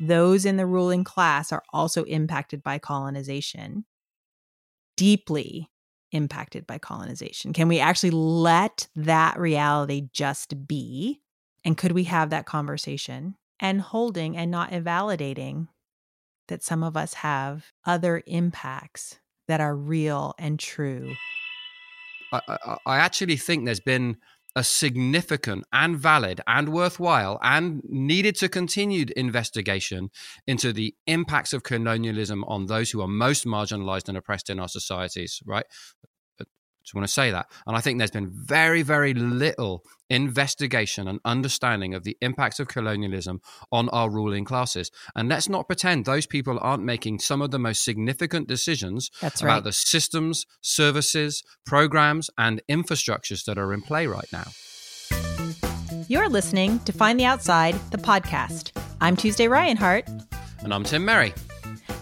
those in the ruling class are also impacted by colonization, deeply impacted by colonization? Can we actually let that reality just be? And could we have that conversation and holding and not invalidating that some of us have other impacts that are real and true? I, I, I actually think there's been a significant and valid and worthwhile and needed to continued investigation into the impacts of colonialism on those who are most marginalized and oppressed in our societies, right? Just want to say that. And I think there's been very, very little investigation and understanding of the impacts of colonialism on our ruling classes. And let's not pretend those people aren't making some of the most significant decisions That's about right. the systems, services, programs, and infrastructures that are in play right now. You're listening to Find the Outside, the podcast. I'm Tuesday Ryan Hart. And I'm Tim Merry.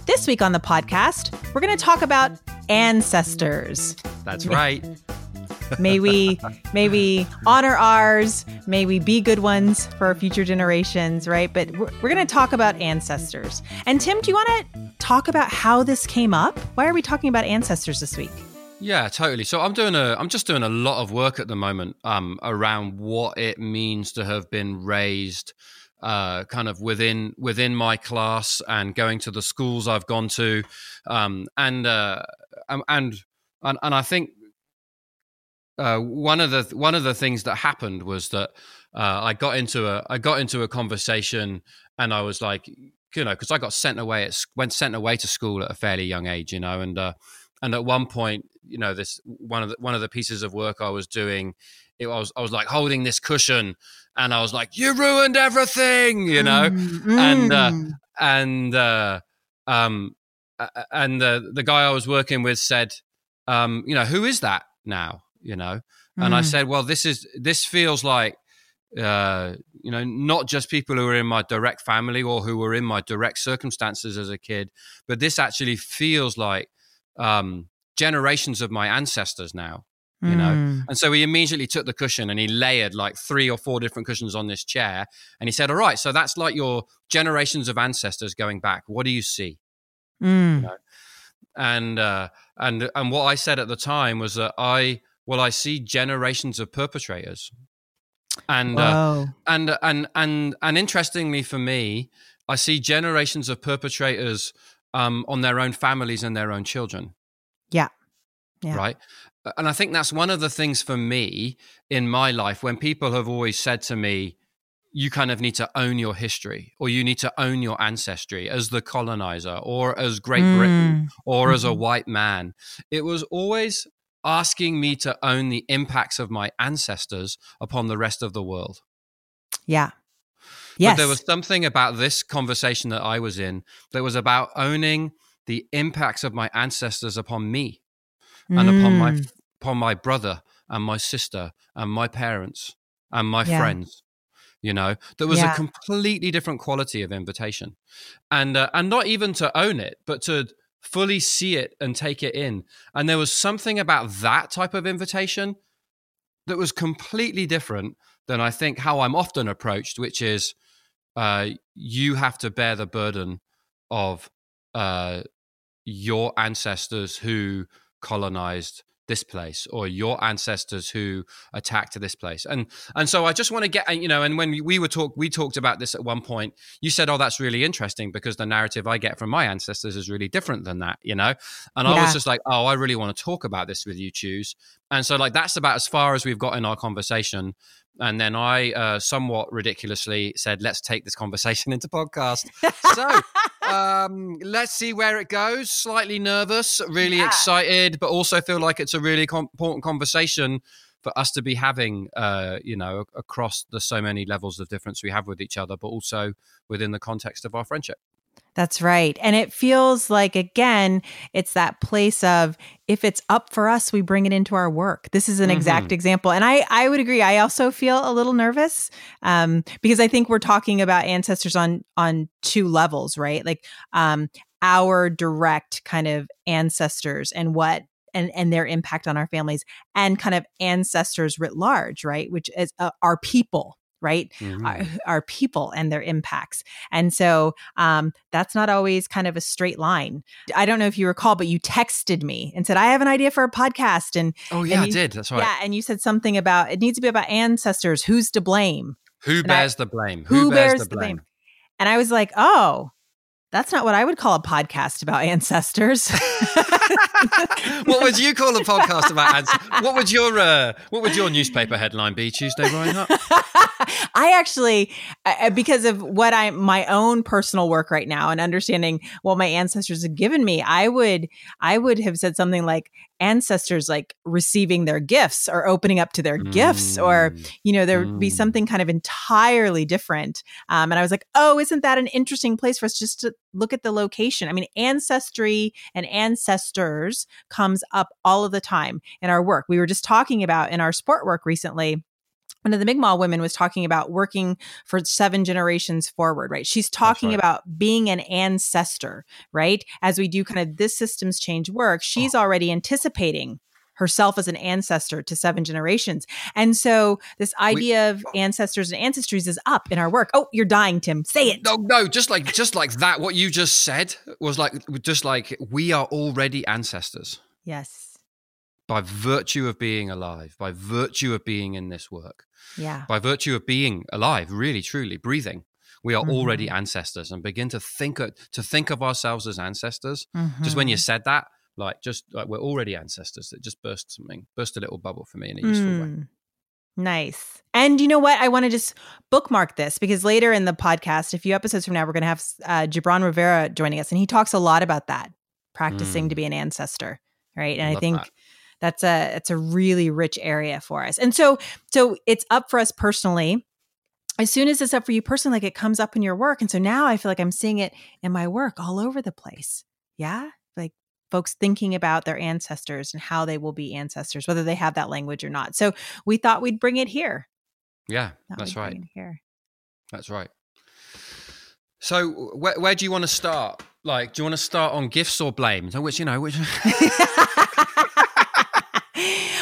This week on the podcast, we're going to talk about ancestors. That's right. May we may we honor ours, may we be good ones for future generations, right? But we're, we're going to talk about ancestors. And Tim, do you want to talk about how this came up? Why are we talking about ancestors this week? Yeah, totally. So I'm doing a I'm just doing a lot of work at the moment um around what it means to have been raised uh, kind of within within my class and going to the schools I've gone to, um, and, uh, and and and I think uh, one of the one of the things that happened was that uh, I got into a I got into a conversation and I was like, you know, because I got sent away at went sent away to school at a fairly young age, you know, and uh, and at one point, you know, this one of the, one of the pieces of work I was doing, it was I was like holding this cushion and I was like, "You ruined everything," you know, Mm, and uh, mm. and uh, um, and the the guy I was working with said, um, you know, who is that now, you know, and I Mm. said, well, this is this feels like. Uh, you know, not just people who are in my direct family or who were in my direct circumstances as a kid, but this actually feels like um, generations of my ancestors now you know Mm. and so he immediately took the cushion and he layered like three or four different cushions on this chair and he said all right so that's like your generations of ancestors going back what do you see Mm. and uh and and what i said at the time was that i well i see generations of perpetrators and uh, and and and and interestingly for me i see generations of perpetrators um on their own families and their own children Yeah. Yeah. right and i think that's one of the things for me in my life when people have always said to me you kind of need to own your history or you need to own your ancestry as the colonizer or as great britain Mm. or as a Mhm. white man it was always asking me to own the impacts of my ancestors upon the rest of the world Yeah. Yes. but there was something about this conversation that I was in that was about owning the impacts of my ancestors upon me and upon my Mm. upon my brother and my sister and my parents and my Yeah. friends. You know, there was Yeah. a completely different quality of invitation, and uh, and not even to own it, but to fully see it and take it in. And there was something about that type of invitation that was completely different than I think how I'm often approached, which is uh, you have to bear the burden of uh, your ancestors who colonized this place or your ancestors who attacked this place. And and so i just want to get you know and when we, we were talk we talked about this at one point you said oh that's really interesting because the narrative i get from my ancestors is really different than that you know? And i was just like oh i really want to talk about this with you choose and so like that's about as far as we've got in our conversation and then i uh, somewhat ridiculously said let's take this conversation into podcast. So um let's see where it goes. Slightly nervous really Yeah. excited but also feel like it's a really com- important conversation for us to be having uh you know across the so many levels of difference we have with each other but also within the context of our friendship That's right. And it feels like, again, it's that place of if it's up for us, we bring it into our work. This is an exact example. And I, I would agree. I also feel a little nervous um, because I think we're talking about ancestors on, on two levels, right? Like um, our direct kind of ancestors and what and, and their impact on our families and kind of ancestors writ large, right? Which is uh, our people, right? Mm-hmm. Our, our, people and their impacts. And so um, that's not always kind of a straight line. I don't know if you recall, but you texted me and said, I have an idea for a podcast. And oh, yeah, and you, I did. That's right. Yeah. And you said something about it needs to be about ancestors. Who's to blame? Who and bears I, the blame? Who, who bears, bears, the blame? blame? And I was like, oh, that's not what I would call a podcast about ancestors. what would you call a podcast about ancestors? What would your uh, what would your newspaper headline be Tuesday up? I actually, uh, because of what I my own personal work right now and understanding what my ancestors have given me, I would I would have said something like ancestors like receiving their gifts or opening up to their mm. gifts or mm. you know there would be mm. something kind of entirely different um, and i was like oh isn't that an interesting place for us just to look at the location i mean ancestry and ancestors comes up all of the time in our work we were just talking about in our sport work recently one of the Mi'kmaq women was talking about working for seven generations forward, right? She's talking right. about being an ancestor, right? As we do kind of this systems change work, she's oh. already anticipating herself as an ancestor to seven generations. And so this idea we, of oh. ancestors and ancestries is up in our work. Oh, you're dying, Tim. Say it. No, no, just like just like that. What you just said was like just like we are already ancestors. Yes by virtue of being alive, by virtue of being in this work, yeah, by virtue of being alive, really, truly breathing, we are mm-hmm. already ancestors, and begin to think of, to think of ourselves as ancestors. Mm-hmm. Just when you mm-hmm. said that, like just like we're already ancestors, it just burst something, burst a little bubble for me in a useful mm. way. Nice. And you know what? I want to just bookmark this because later in the podcast, a few episodes from now, we're going to have uh, Gibran Rivera joining us, and he talks a lot about that, practicing mm. to be an ancestor, right? And I, I think that that's a it's a really rich area for us. And so so it's up for us personally. As soon as it's up for you personally, like it comes up in your work. And so now I feel like I'm seeing it in my work all over the place. Yeah. Like folks thinking about their ancestors and how they will be ancestors, whether they have that language or not. So we thought we'd bring it here. Yeah, that's right. Here. That's right. So where, where do you want to start? Like, do you want to start on gifts or blame? So which, you know, which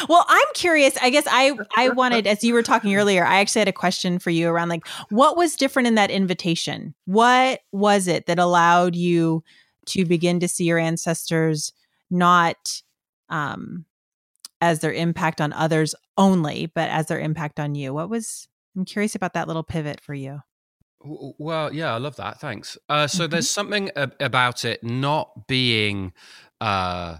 well, I'm curious. I guess I I wanted, as you were talking earlier, I actually had a question for you around like what was different in that invitation. What was it that allowed you to begin to see your ancestors not um, as their impact on others only, but as their impact on you? What was? I'm curious about that little pivot for you. Well, yeah, I love that. Thanks. Uh, so mm-hmm. there's something about it not being uh,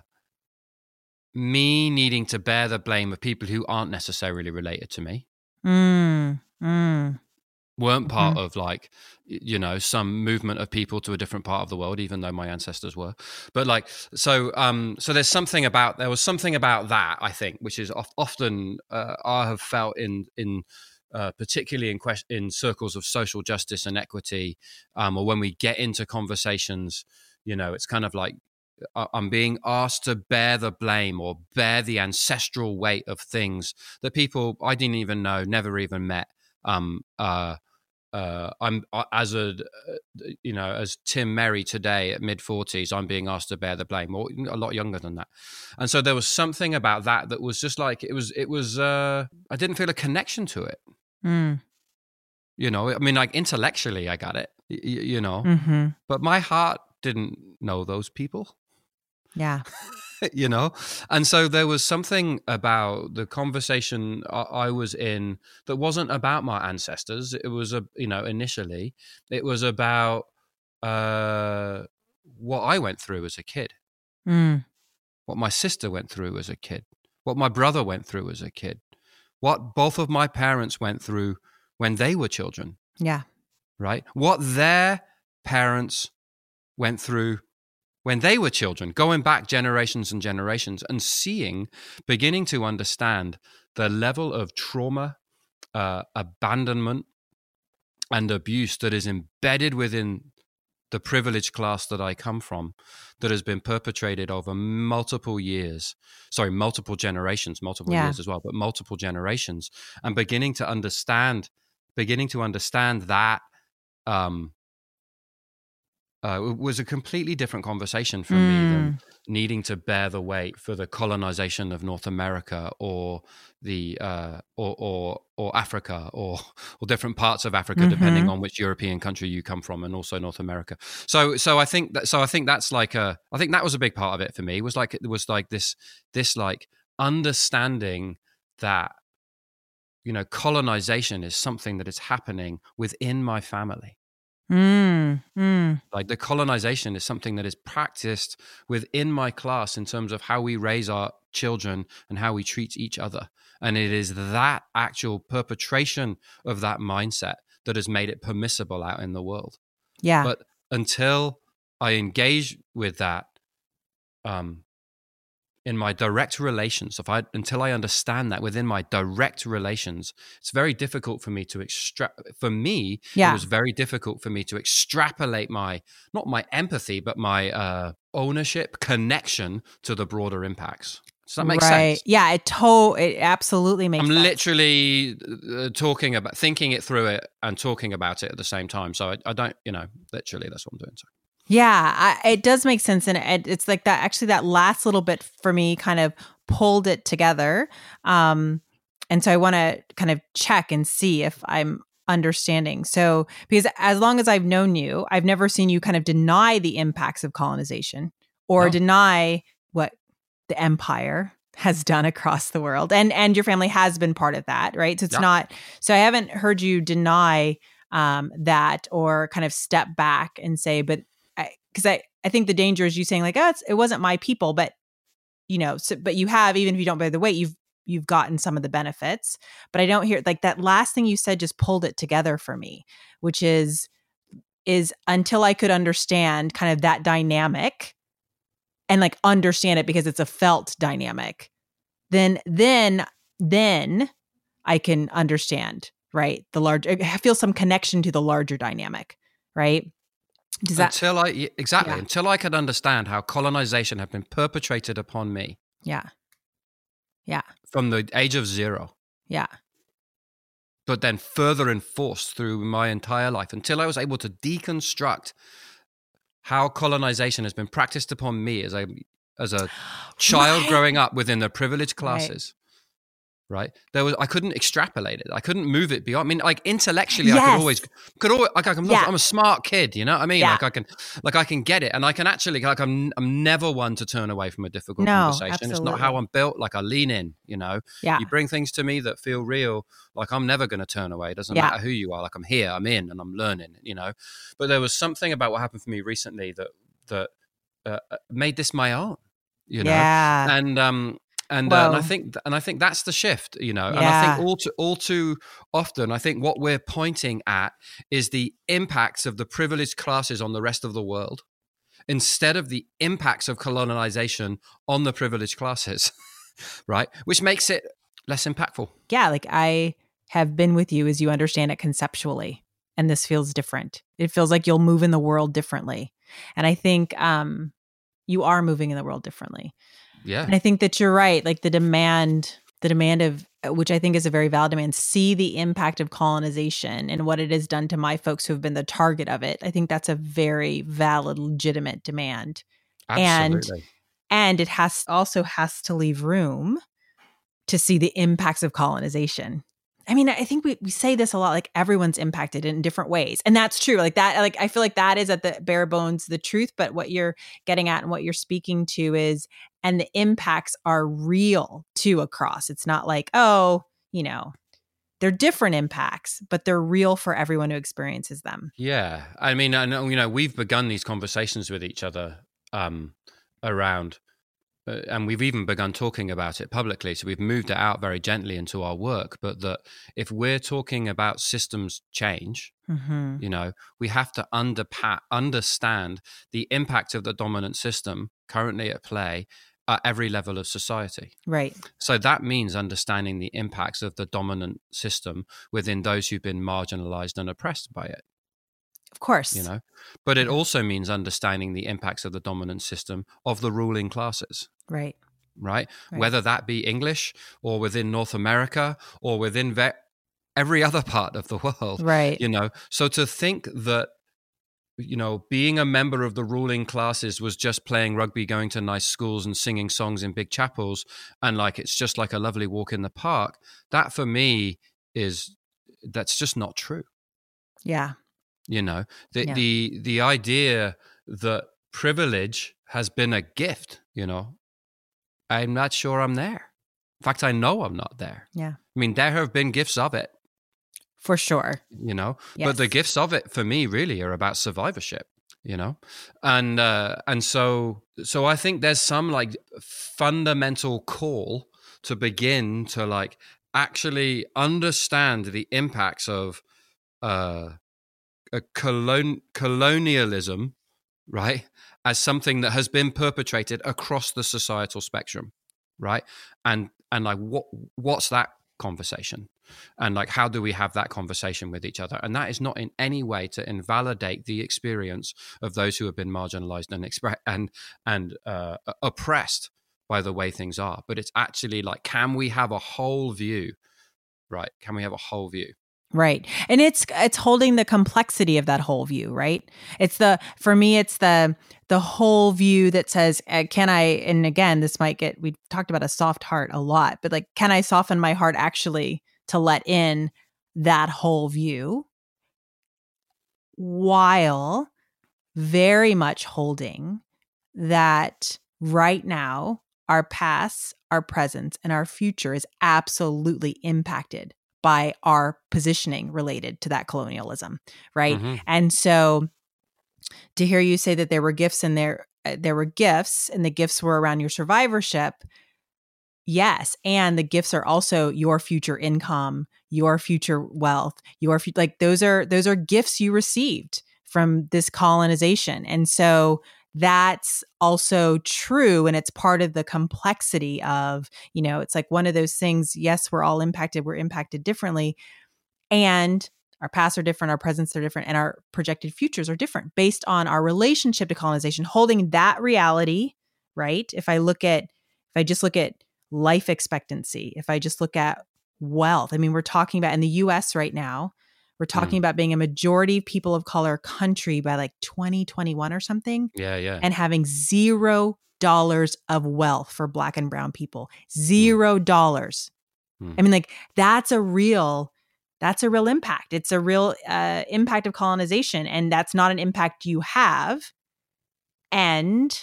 me needing to bear the blame of people who aren't necessarily related to me. Mm, mm. Weren't part mm-hmm. of like, you know, some movement of people to a different part of the world, even though my ancestors were. But like, so, um, so there's something about there was something about that I think, which is often uh, I have felt in in uh, particularly in que- in circles of social justice and equity, um, or when we get into conversations, you know, it's kind of like I'm being asked to bear the blame or bear the ancestral weight of things that people I didn't even know, never even met. Um, uh, uh, I'm uh, as a uh, you know as Tim Merry today at mid forties, I'm being asked to bear the blame, or a lot younger than that. And so there was something about that that was just like it was. It was. Uh, I didn't feel a connection to it. Mm. You know, I mean, like intellectually, I got it. Y- you know, mm-hmm. but my heart didn't know those people. Yeah. you know? And so there was something about the conversation I was in that wasn't about my ancestors. It was a, you know, initially, it was about uh, what I went through as a kid, mm. what my sister went through as a kid, what my brother went through as a kid, what both of my parents went through when they were children. Yeah. Right? What their parents went through when they were children, going back generations and generations and seeing, beginning to understand the level of trauma, uh, abandonment, and abuse that is embedded within the privileged class that I come from, that has been perpetrated over multiple years, sorry, multiple generations, multiple yeah. years as well, but multiple generations, and beginning to understand, beginning to understand that um, uh, it was a completely different conversation for mm. me than needing to bear the weight for the colonization of North America or the uh, or, or or Africa or or different parts of Africa, mm-hmm. depending on which European country you come from, and also North America. So so I think that so I think that's like a I think that was a big part of it for me. Was like it was like this this like understanding that you know colonization is something that is happening within my family Mm, mm. Like the colonization is something that is practiced within my class in terms of how we raise our children and how we treat each other. And it is that actual perpetration of that mindset that has made it permissible out in the world. Yeah. But until I engage with that, um, in my direct relations if i until i understand that within my direct relations it's very difficult for me to extract for me yeah. it was very difficult for me to extrapolate my not my empathy but my uh ownership connection to the broader impacts does that make right. sense? Yeah, it to it absolutely makes. I'm sense. literally uh, talking about thinking it through it and talking about it at the same time. So I, I don't, you know, literally that's what I'm doing. So. Yeah, I, it does make sense, and it, it's like that. Actually, that last little bit for me kind of pulled it together. Um, and so I want to kind of check and see if I'm understanding. So, because as long as I've known you, I've never seen you kind of deny the impacts of colonization or no. deny what the empire has done across the world and and your family has been part of that right so it's yeah. not so i haven't heard you deny um, that or kind of step back and say but because I, I think the danger is you saying like, oh, it wasn't my people, but you know, so, but you have, even if you don't bear the weight, you've, you've gotten some of the benefits, but I don't hear like that last thing you said just pulled it together for me, which is, is until I could understand kind of that dynamic and like understand it because it's a felt dynamic, then, then, then I can understand, right? The large, I feel some connection to the larger dynamic, right? Does that until I exactly yeah. until I could understand how colonization had been perpetrated upon me. Yeah. Yeah. From the age of zero. Yeah. But then further enforced through my entire life until I was able to deconstruct how colonization has been practiced upon me as a as a child right. growing up within the privileged classes right there was i couldn't extrapolate it i couldn't move it beyond i mean like intellectually yes. i could always could always like i'm, yeah. I'm a smart kid you know what i mean yeah. like i can like i can get it and i can actually like i'm i'm never one to turn away from a difficult no, conversation absolutely. it's not how i'm built like i lean in you know yeah you bring things to me that feel real like i'm never going to turn away it doesn't yeah. matter who you are like i'm here i'm in and i'm learning you know but there was something about what happened for me recently that that uh, uh made this my own you know yeah. and um and, uh, and I think and I think that's the shift, you know. Yeah. And I think all too all too often, I think what we're pointing at is the impacts of the privileged classes on the rest of the world, instead of the impacts of colonization on the privileged classes, right? Which makes it less impactful. Yeah, like I have been with you as you understand it conceptually, and this feels different. It feels like you'll move in the world differently, and I think um, you are moving in the world differently. Yeah. And I think that you're right. Like the demand, the demand of, uh, which I think is a very valid demand, see the impact of colonization and what it has done to my folks who have been the target of it. I think that's a very valid, legitimate demand. Absolutely. And, and it has also has to leave room to see the impacts of colonization I mean, I think we, we say this a lot, like everyone's impacted in different ways. And that's true. Like that, like I feel like that is at the bare bones the truth. But what you're getting at and what you're speaking to is, and the impacts are real to across. It's not like, oh, you know, they're different impacts, but they're real for everyone who experiences them. Yeah. I mean, I know, you know, we've begun these conversations with each other um, around uh, and we've even begun talking about it publicly. So we've moved it out very gently into our work. But that if we're talking about systems change, mm-hmm. you know, we have to underpa- understand the impact of the dominant system currently at play at every level of society. Right. So that means understanding the impacts of the dominant system within those who've been marginalized and oppressed by it. Of course. You know, but it also means understanding the impacts of the dominant system of the ruling classes. Right. Right. right. Whether that be English or within North America or within ve- every other part of the world. Right. You know, so to think that you know, being a member of the ruling classes was just playing rugby, going to nice schools and singing songs in big chapels. And like, it's just like a lovely walk in the park. That for me is, that's just not true. Yeah. You know, the, Yeah. the, the idea that privilege has been a gift, you know, I'm not sure I'm there. In fact, I know I'm not there. Yeah. I mean, there have been gifts of it, For sure. you know, but the gifts of it for me really are about survivorship, you know, and uh, and so so I think there's some like fundamental call to begin to like actually understand the impacts of uh, a colon- colonialism, right, as something that has been perpetrated across the societal spectrum, right, and and like what what's that conversation? And like how do we have that conversation with each other? And that is not in any way to invalidate the experience of those who have been marginalized and expre- and and uh, oppressed by the way things are. But it's actually like can we have a whole view right? Can we have a whole view Right. And it's it's holding the complexity of that whole view, right? It's the for me it's the the whole view that says uh, can I and again this might get we talked about a soft heart a lot, but like can I soften my heart actually to let in that whole view while very much holding that right now our past, our presence and our future is absolutely impacted by our positioning related to that colonialism, right? Mhm. And so to hear you say that there were gifts and there uh, there were gifts and the gifts were around your survivorship. Yes, and the gifts are also your future income, your future wealth, your like those are those are gifts you received from this colonization. And so that's also true and it's part of the complexity of, you know, it's like one of those things, yes, we're all impacted, we're impacted differently. And our pasts are different, our presents are different, and our projected futures are different based on our relationship to colonization, holding that reality, right? If I look at, if I just look at life expectancy, if I just look at wealth, I mean, we're talking about in the US right now, we're talking about being a majority people of color country by like 2021 or something yeah yeah and having zero dollars of wealth for black and brown people. Zero dollars. Hmm. I mean, like that's a real that's a real impact. It's a real uh, impact of colonization, and that's not an impact you have. And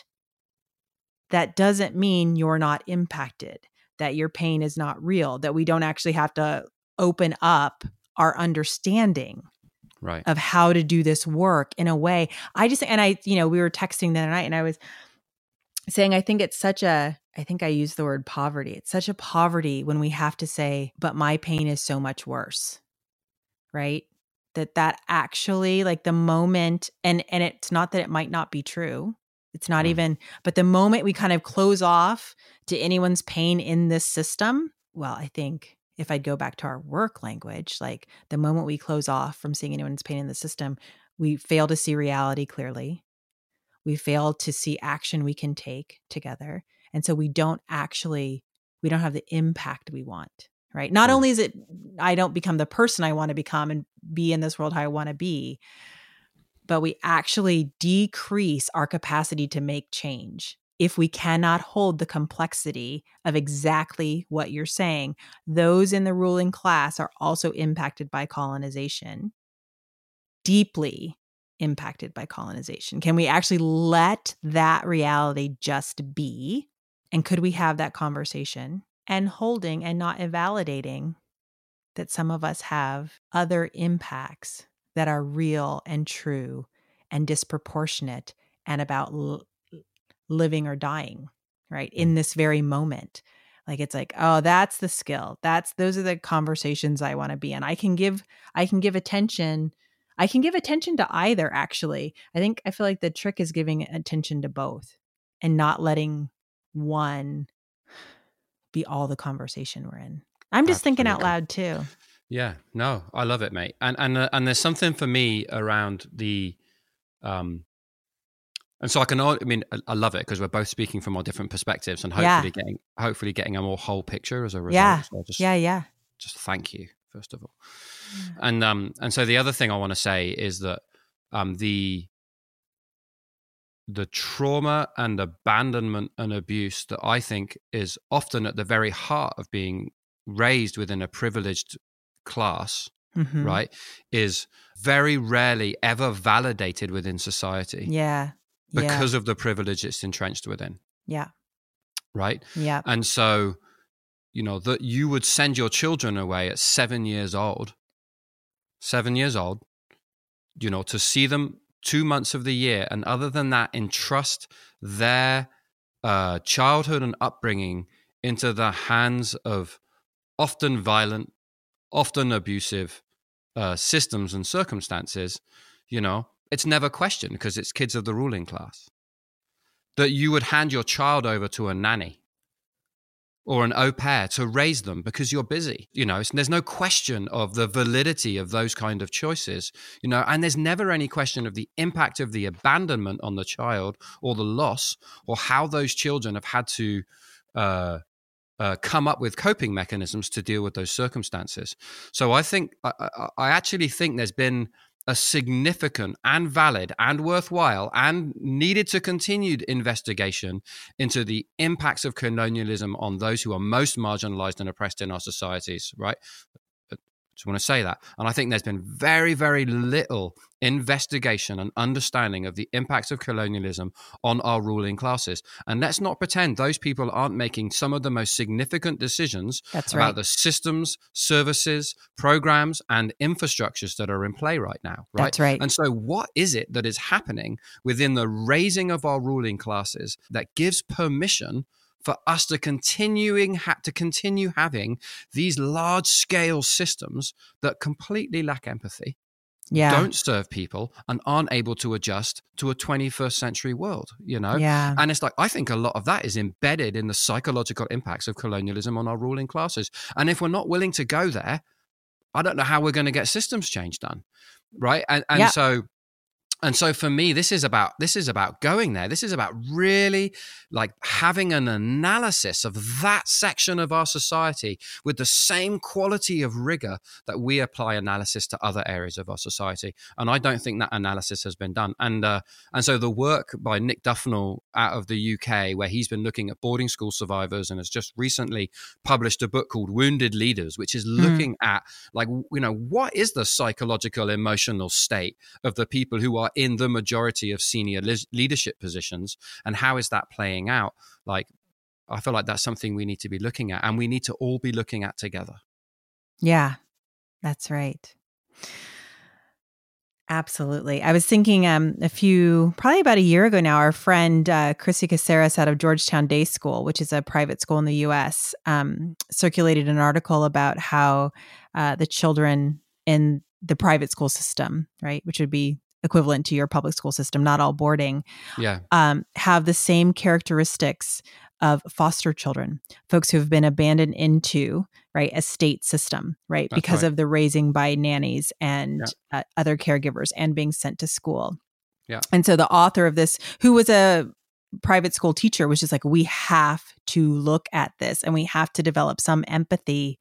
that doesn't mean you're not impacted. That your pain is not real. That we don't actually have to open up our understanding right of how to do this work in a way. I just and I, you know, we were texting the other night and I was saying I think it's such a I think I used the word poverty. It's such a poverty when we have to say, but my pain is so much worse. Right? That that actually like the moment and and it's not that it might not be true. It's not Mm. even but the moment we kind of close off to anyone's pain in this system, well, I think if I'd go back to our work language, like the moment we close off from seeing anyone's pain in the system, we fail to see reality clearly. We fail to see action we can take together. And so we don't actually, we don't have the impact we want, right? Not only is it, I don't become the person I want to become and be in this world how I want to be, but we actually decrease our capacity to make change if we cannot hold the complexity of exactly what you're saying. Those in the ruling class are also impacted by colonization, deeply impacted by colonization. Can we actually let that reality just be? And could we have that conversation and holding and not invalidating that some of us have other impacts that are real and true and disproportionate and about l- living or dying, right? In this very moment. Like it's like, oh, that's the skill. That's those are the conversations I want to be in. I can give I can give attention. I can give attention to either actually. I think I feel like the trick is giving attention to both and not letting one be all the conversation we're in. I'm just thinking out loud too. Yeah, no, I love it, mate. And and uh, and there's something for me around the, um, and so I can. I mean, I, love it because we're both speaking from our different perspectives and Yeah. hopefully getting hopefully getting a more whole picture as a result. Yeah. So just Yeah, yeah. just thank you first of all. And um and so the other thing I want to say is that um the the trauma and abandonment and abuse that I think is often at the very heart of being raised within a privileged class, Mhm. right, is very rarely ever validated within society Yeah. Yeah. because of the privilege it's entrenched within, yeah. right? Yeah. And so, you know, that you would send your children away at seven years old, seven years old, you know, to see them two months of the year. And other than that, entrust their uh, childhood and upbringing into the hands of often violent, often abusive uh, systems and circumstances, you know, it's never questioned because it's kids of the ruling class. That you would hand your child over to a nanny or an au pair to raise them because you're busy. You know, there's no question of the validity of those kind of choices, you know, and there's never any question of the impact of the abandonment on the child or the loss or how those children have had to uh, uh, come up with coping mechanisms to deal with those circumstances. So I think, I, I, I actually think there's been a significant and valid and worthwhile and needed to continued investigation into the impacts of colonialism on those who are most marginalized and oppressed in our societies, right? I just want to say that. And I think there's been very, very little investigation and understanding of the impacts of colonialism on our ruling classes. And let's not pretend those people aren't making some of the most significant decisions That's about right. the systems, services, programs, and infrastructures that are in play right now. Right. That's right. And so, what is it that is happening within the raising of our ruling classes that gives permission for us to continuing ha- to continue having these large scale systems that completely lack empathy, yeah. don't serve people, and aren't able to adjust to a 21st century world? You know. yeah. And it's like, I think a lot of that is embedded in the psychological impacts of colonialism on our ruling classes. And if we're not willing to go there, I don't know how we're going to get systems change done. Right. And, and Yeah. so, and so for me, this is about this is about going there. This is about really like having an analysis of that section of our society with the same quality of rigor that we apply analysis to other areas of our society. And I don't think that analysis has been done. And uh, and so the work by Nick Duffell out of the UK, where he's been looking at boarding school survivors and has just recently published a book called Wounded Leaders, which is looking at like you know what is the psychological emotional state of the people who are in the majority of senior le- leadership positions and how is that playing out like i feel like that's something we need to be looking at and we need to all be looking at together Yeah, that's right. Absolutely. I was thinking um, a few, probably about a year ago now, our friend uh, Chrissy Caceres out of Georgetown Day School, which is a private school in the US, um, circulated an article about how uh, the children in the private school system, right, which would be equivalent to your public school system, not all boarding, yeah um, have the same characteristics of foster children, folks who have been abandoned into right a state system, right, That's because right. of the raising by nannies and uh, other caregivers and being sent to school. Yeah. and so the author of this, who was a private school teacher, was just like, we have to look at this and we have to develop some empathy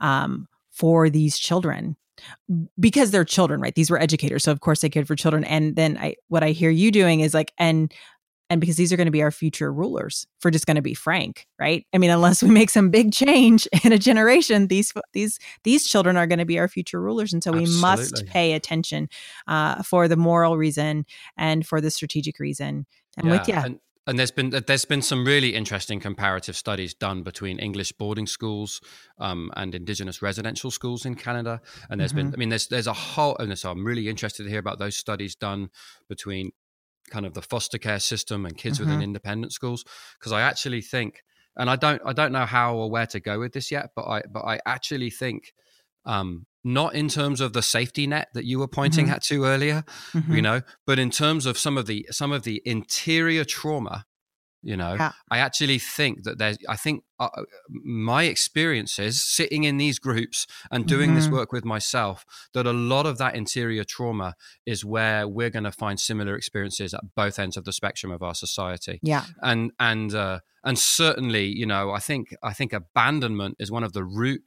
um, for these children because they're children, right? These were educators, so of course they cared for children. And then I, what I hear you doing is like, and and because these are going to be our future rulers, if we're just going to be frank, right? I mean, unless we make some big change in a generation, these these these children are going to be our future rulers, and so we must pay attention uh, for the moral reason and for the strategic reason. I'm with you. And, and there's been there's been some really interesting comparative studies done between English boarding schools um, and Indigenous residential schools in Canada. And there's been, I mean, there's there's a whole, and so I'm really interested to hear about those studies done between kind of the foster care system and kids within Mhm. independent schools because I actually think, and I don't I don't know how or where to go with this yet, but I but I actually think. Um, not in terms of the safety net that you were pointing Mhm. at to earlier, Mhm. you know but in terms of some of the some of the interior trauma you know Yeah. i actually think that there's i think uh, my experiences sitting in these groups and doing this Mhm. work with myself that a lot of that interior trauma is where we're going to find similar experiences at both ends of the spectrum of our society Yeah. and and uh, and certainly you know i think i think abandonment is one of the root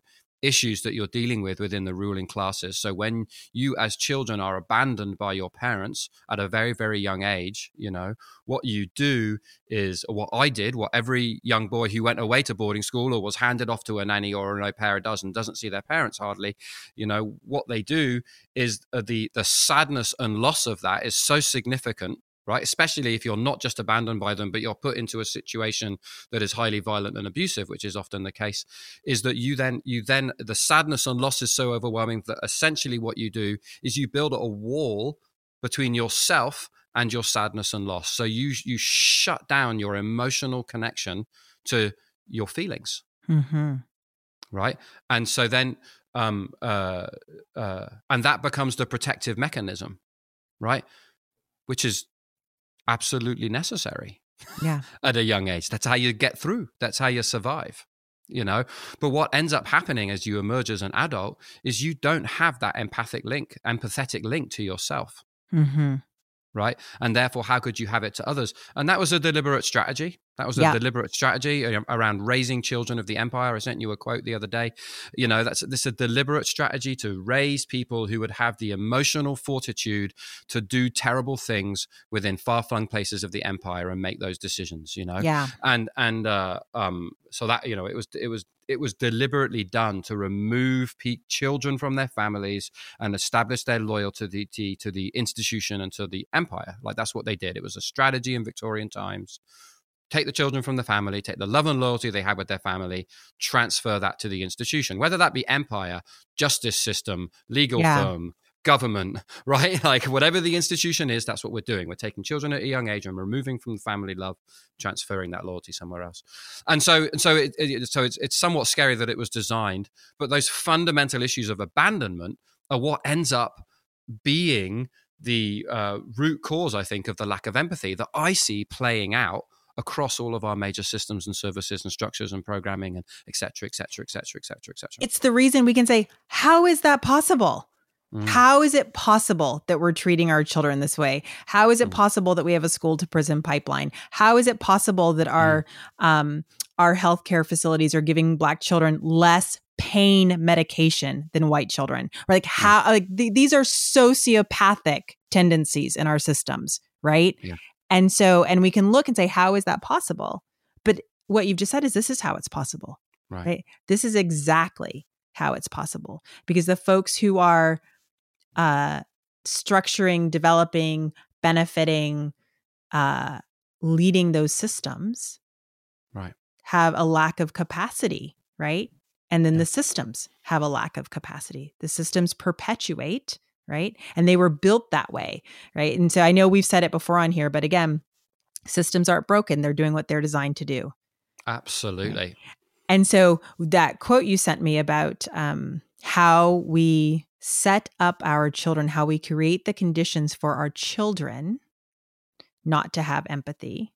issues that you're dealing with within the ruling classes. So when you as children are abandoned by your parents at a very very young age, you know, what you do is what I did, what every young boy who went away to boarding school or was handed off to a nanny or an au pair does and doesn't see their parents hardly, you know, what they do is uh, the the sadness and loss of that is so significant right? Especially if you're not just abandoned by them, but you're put into a situation that is highly violent and abusive, which is often the case, is that you then, you then, the sadness and loss is so overwhelming that essentially what you do is you build a wall between yourself and your sadness and loss. So you, you shut down your emotional connection to your feelings. Mm-hmm. Right. And so then, um, uh, uh, and that becomes the protective mechanism, right? Which is absolutely necessary yeah. at a young age. That's how you get through. That's how you survive you know? But what ends up happening as you emerge as an adult is you don't have that empathic link empathetic link to yourself. Mm-hmm. right? And therefore how could you have it to others? And that was a deliberate strategy that was a yeah. deliberate strategy around raising children of the empire. I sent you a quote the other day. You know, that's this is a deliberate strategy to raise people who would have the emotional fortitude to do terrible things within far-flung places of the empire and make those decisions. You know, yeah, and and uh, um, so that you know, it was it was it was deliberately done to remove children from their families and establish their loyalty to the, to the institution and to the empire. Like that's what they did. It was a strategy in Victorian times take the children from the family, take the love and loyalty they had with their family, transfer that to the institution, whether that be empire, justice system, legal yeah. firm, government, right? Like whatever the institution is, that's what we're doing. We're taking children at a young age and removing from the family love, transferring that loyalty somewhere else. And so, and so, it, it, so it's it's somewhat scary that it was designed, but those fundamental issues of abandonment are what ends up being the uh, root cause, I think, of the lack of empathy that I see playing out across all of our major systems and services and structures and programming and et cetera, et cetera, et cetera, et cetera, et cetera. It's the reason we can say, how is that possible? Mm. How is it possible that we're treating our children this way? How is it mm. possible that we have a school to prison pipeline? How is it possible that our mm. um, our healthcare facilities are giving black children less pain medication than white children? Or like mm. how like th- these are sociopathic tendencies in our systems, right? Yeah. And so, and we can look and say, how is that possible? But what you've just said is this is how it's possible. Right. right? This is exactly how it's possible because the folks who are uh, structuring, developing, benefiting, uh, leading those systems, right, have a lack of capacity, right? And then yeah. the systems have a lack of capacity. The systems perpetuate right? And they were built that way, right? And so I know we've said it before on here, but again, systems aren't broken. They're doing what they're designed to do. Absolutely. Right? And so that quote you sent me about um, how we set up our children, how we create the conditions for our children not to have empathy,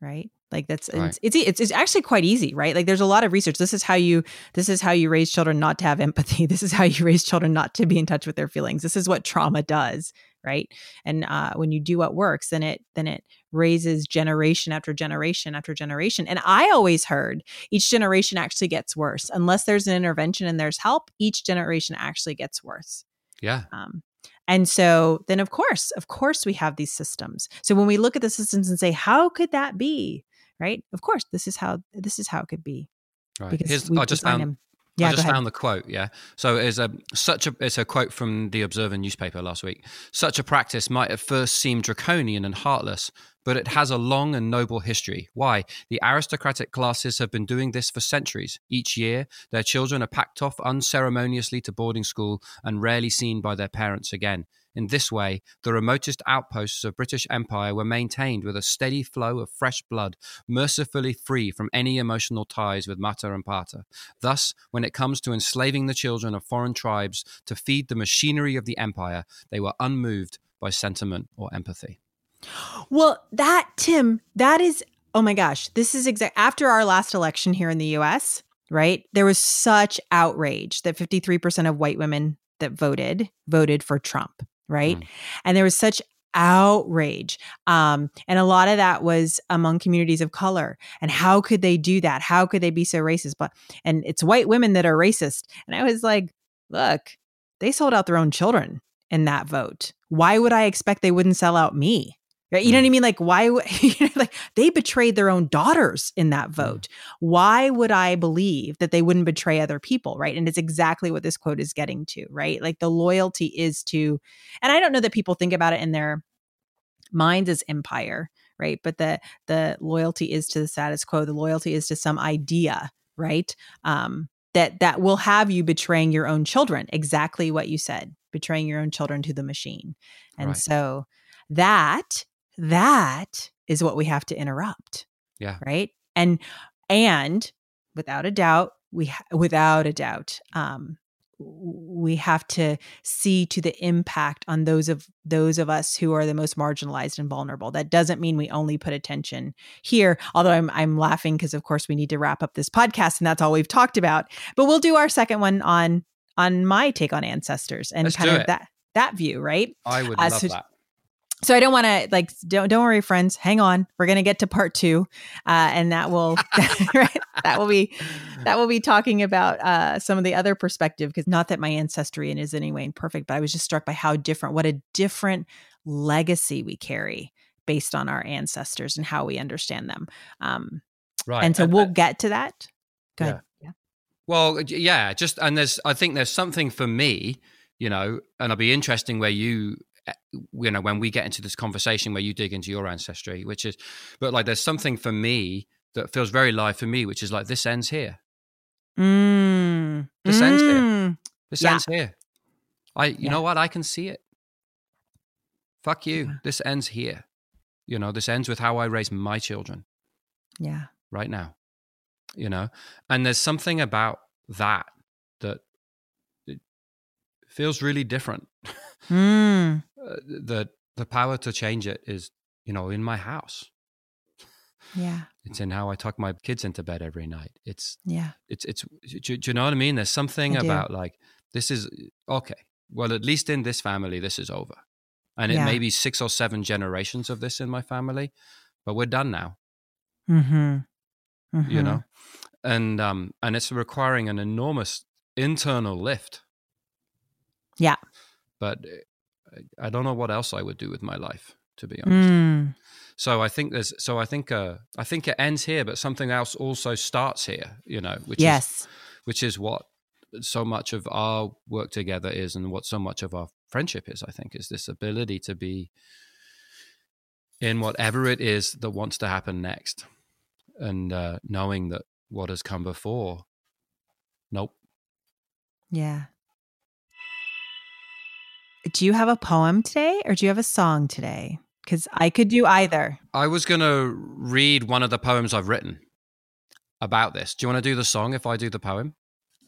right? Like that's right. it's, it's it's actually quite easy right? Like there's a lot of research. This is how you this is how you raise children not to have empathy. This is how you raise children not to be in touch with their feelings. This is what trauma does right? And uh, when you do what works then it then it raises generation after generation after generation. And i always heard each generation actually gets worse. Unless there's an intervention and there's help each generation actually gets worse. Yeah. Um, and so then of course, of course we have these systems. So when we look at the systems and say, how could that be? Right? Of course, this is how this is how it could be. Right. Because Here's, I just found. Him. Yeah, I just found the quote. Yeah, so it's a such a it's a quote from the Observer newspaper last week. Such a practice might at first seem draconian and heartless, but it has a long and noble history. Why? The aristocratic classes have been doing this for centuries. Each year, their children are packed off unceremoniously to boarding school and rarely seen by their parents again. In this way, the remotest outposts of British Empire were maintained with a steady flow of fresh blood, mercifully free from any emotional ties with Mater and Pater. Thus, when it comes to enslaving the children of foreign tribes to feed the machinery of the empire, they were unmoved by sentiment or empathy. Well, that, Tim, that is, oh my gosh, this is exact after our last election here in the US, right? There was such outrage that 53% of white women that voted voted for Trump right? Mm. And there was such outrage. Um, and a lot of that was among communities of color. And how could they do that? How could they be so racist? But and it's white women that are racist. And I was like, look, they sold out their own children in that vote. Why would I expect they wouldn't sell out me? Right? You know what I mean? Like, why? like, they betrayed their own daughters in that vote. Why would I believe that they wouldn't betray other people? Right? And it's exactly what this quote is getting to. Right? Like, the loyalty is to, and I don't know that people think about it in their minds as empire, right? But the the loyalty is to the status quo. The loyalty is to some idea, right? Um, that that will have you betraying your own children. Exactly what you said, betraying your own children to the machine, and Right. so that that is what we have to interrupt Yeah. right and and without a doubt we ha- without a doubt um we have to see to the impact on those of those of us who are the most marginalized and vulnerable that doesn't mean we only put attention here although i'm i'm laughing because of course we need to wrap up this podcast and that's all we've talked about but we'll do our second one on on my take on ancestors and Let's kind of that that view right I would Uh, love so- that. So I don't want to like don't don't worry, friends. Hang on, we're gonna get to part two, uh, and that will right, that will be that will be talking about uh, some of the other perspective. Because not that my ancestry is in any way imperfect, but I was just struck by how different, what a different legacy we carry based on our ancestors and how we understand them. Um, Right. and so and- we'll get to that. Go Yeah. ahead. Yeah. Well, yeah, just and there's I think there's something for me, you know, and it'll be interesting where you you know when we get into this conversation where you dig into your ancestry, which is but like there's something for me that feels very live for me, which is like this ends here. Mm. This ends here. Mm. This Yeah. ends here. I you Yeah. know what? I can see it. Fuck you. Yeah. This ends here. You know, this ends with how I raise my children Yeah. right now. You know? And there's something about that that it feels really different. Mm. Uh, the the power to change it is you know in my house Yeah. it's in how i tuck my kids into bed every night it's Yeah. it's it's do, do you know what i mean there's something I do. about like this is okay well at least in this family this is over and it Yeah. may be six or seven generations of this in my family but we're done now Mm-hmm. you know and um and it's requiring an enormous internal lift Yeah. but I- don't know what else i would do with my life to be honest Mm. So I think there's so I think uh I think it ends here, but something else also starts here, you know, which is Yes. which is what so much of our work together is and what so much of our friendship is, I think, is this ability to be in whatever it is that wants to happen next. And uh knowing that what has come before, nope. Yeah. Do you have a poem today or do you have a song today? Because I could do either. I was gonna read one of the poems I've written about this. Do you want to do the song if I do the poem?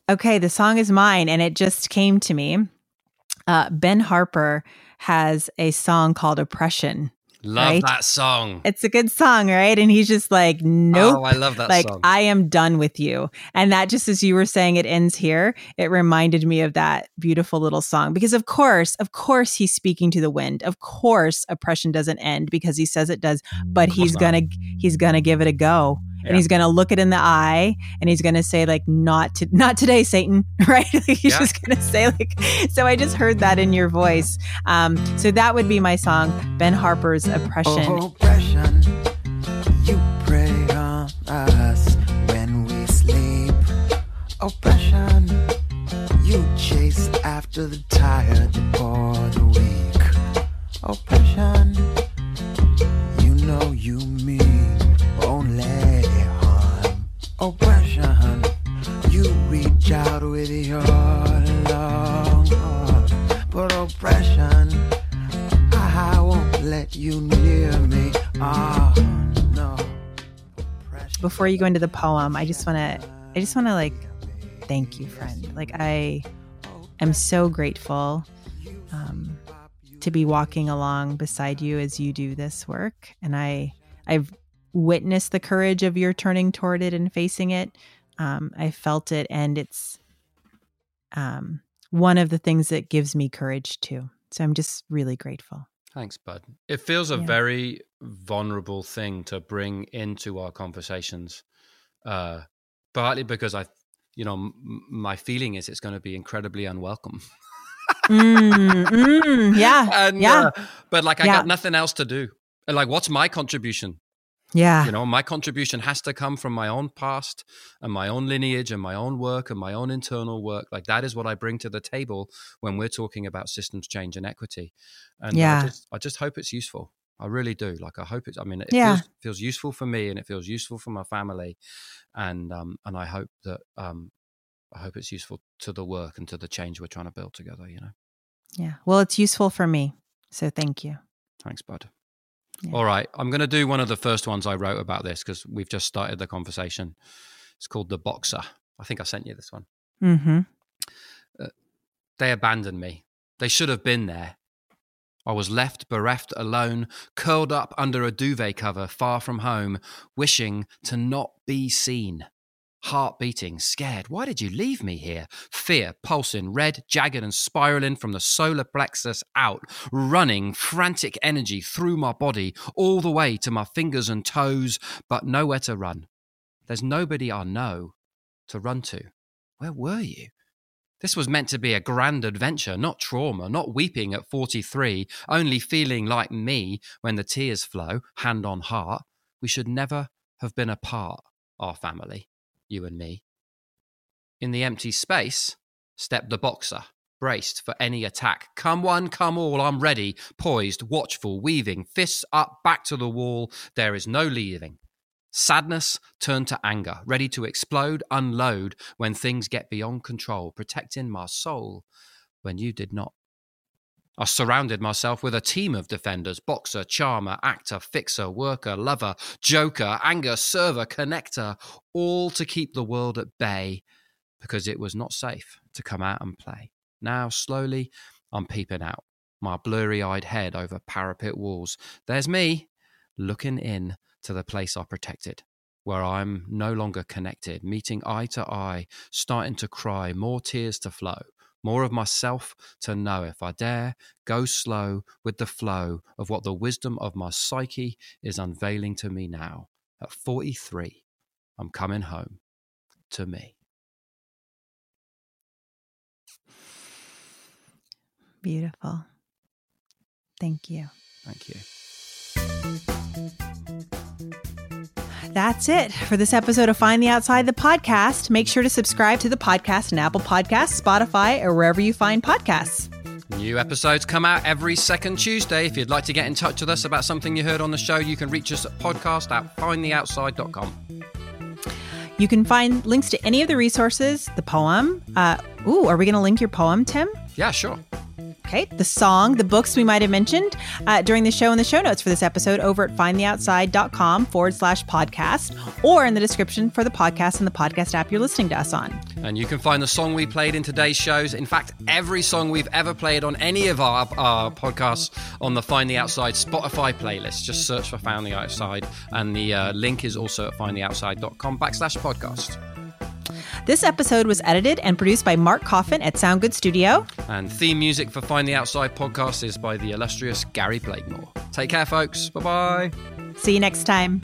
Okay, the song is mine and it just came to me. Uh, ben Harper has a song called Oppression. Love Right? that song. It's a good song, right? And he's just like, nope. Oh, I love that like song. I am done with you. And that just as you were saying it ends here, it reminded me of that beautiful little song because of course, of course he's speaking to the wind. Of course oppression doesn't end because he says it does, but mm, he's not. to he's going to give it a go. And Yeah. he's going to look it in the eye and he's going to say like not to, not today Satan, right? He's Yeah. just going to say like so I just heard that in your voice. Um so that would be my song Ben Harper's Oppression. Oppression, you prey on us when we sleep. Oppression, you chase after the tired or the weak. Oppression, you go into the poem, I just want to I just want to like thank you, friend. Like I am so grateful um, to be walking along beside you as you do this work, and I I've witnessed the courage of your turning toward it and facing it. Um, I felt it, and it's um, one of the things that gives me courage too. So I'm just really grateful. Thanks, bud. It feels a Yeah. very vulnerable thing to bring into our conversations, uh, partly because I, you know, m- my feeling is it's going to be incredibly unwelcome. Mm, mm, yeah. and, yeah. uh, but like, I Yeah. got nothing else to do. And like, what's my contribution? Yeah. You know, my contribution has to come from my own past and my own lineage and my own work and my own internal work. Like that is what I bring to the table when we're talking about systems change and equity. And Yeah. I just, I just hope it's useful. I really do. Like I hope it's. I mean, it Yeah. feels, feels useful for me and it feels useful for my family, and um, and I hope that um, I hope it's useful to the work and to the change we're trying to build together. You know. Yeah. Well, it's useful for me. So thank you. Thanks, bud. Yeah. All right. I'm going to do one of the first ones I wrote about this because we've just started the conversation. It's called The Boxer. I think I sent you this one. Mm-hmm. They abandoned me. They should have been there. I was left bereft alone, curled up under a duvet cover far from home, wishing to not be seen. Heart beating, scared. Why did you leave me here? Fear pulsing, red, jagged, and spiraling from the solar plexus out, running frantic energy through my body, all the way to my fingers and toes, but nowhere to run. There's nobody I know to run to. Where were you? This was meant to be a grand adventure, not trauma, not weeping at 43, only feeling like me when the tears flow, hand on heart. We should never have been apart, our family, you and me. In the empty space stepped the boxer, braced for any attack. Come one, come all, I'm ready, poised, watchful, weaving, fists up, back to the wall. There is no leaving. Sadness turned to anger, ready to explode, unload when things get beyond control, protecting my soul when you did not. I surrounded myself with a team of defenders boxer, charmer, actor, fixer, worker, lover, joker, anger, server, connector, all to keep the world at bay because it was not safe to come out and play. Now, slowly, I'm peeping out, my blurry eyed head over parapet walls. There's me, looking in to the place I protected, where I'm no longer connected, meeting eye to eye, starting to cry, more tears to flow, more of myself to know if I dare, go slow with the flow of what the wisdom of my psyche is unveiling to me now. At 43, I'm coming home to me. Beautiful. Thank you. Thank you. That's it for this episode of Find the Outside the podcast. Make sure to subscribe to the podcast in Apple Podcasts, Spotify, or wherever you find podcasts. New episodes come out every second Tuesday. If you'd like to get in touch with us about something you heard on the show, you can reach us at podcast at findtheoutside.com. You can find links to any of the resources, the poem. Uh, ooh, are we going to link your poem, Tim? Yeah, sure. Okay, the song, the books we might have mentioned uh, during the show and the show notes for this episode over at findtheoutside.com forward slash podcast or in the description for the podcast and the podcast app you're listening to us on. And you can find the song we played in today's shows. In fact, every song we've ever played on any of our, our podcasts on the Find the Outside Spotify playlist. Just search for Find the Outside. And the uh, link is also at findtheoutside.com backslash podcast. This episode was edited and produced by Mark Coffin at Sound Good Studio. And theme music for Find the Outside podcast is by the illustrious Gary Blakemore. Take care, folks. Bye bye. See you next time.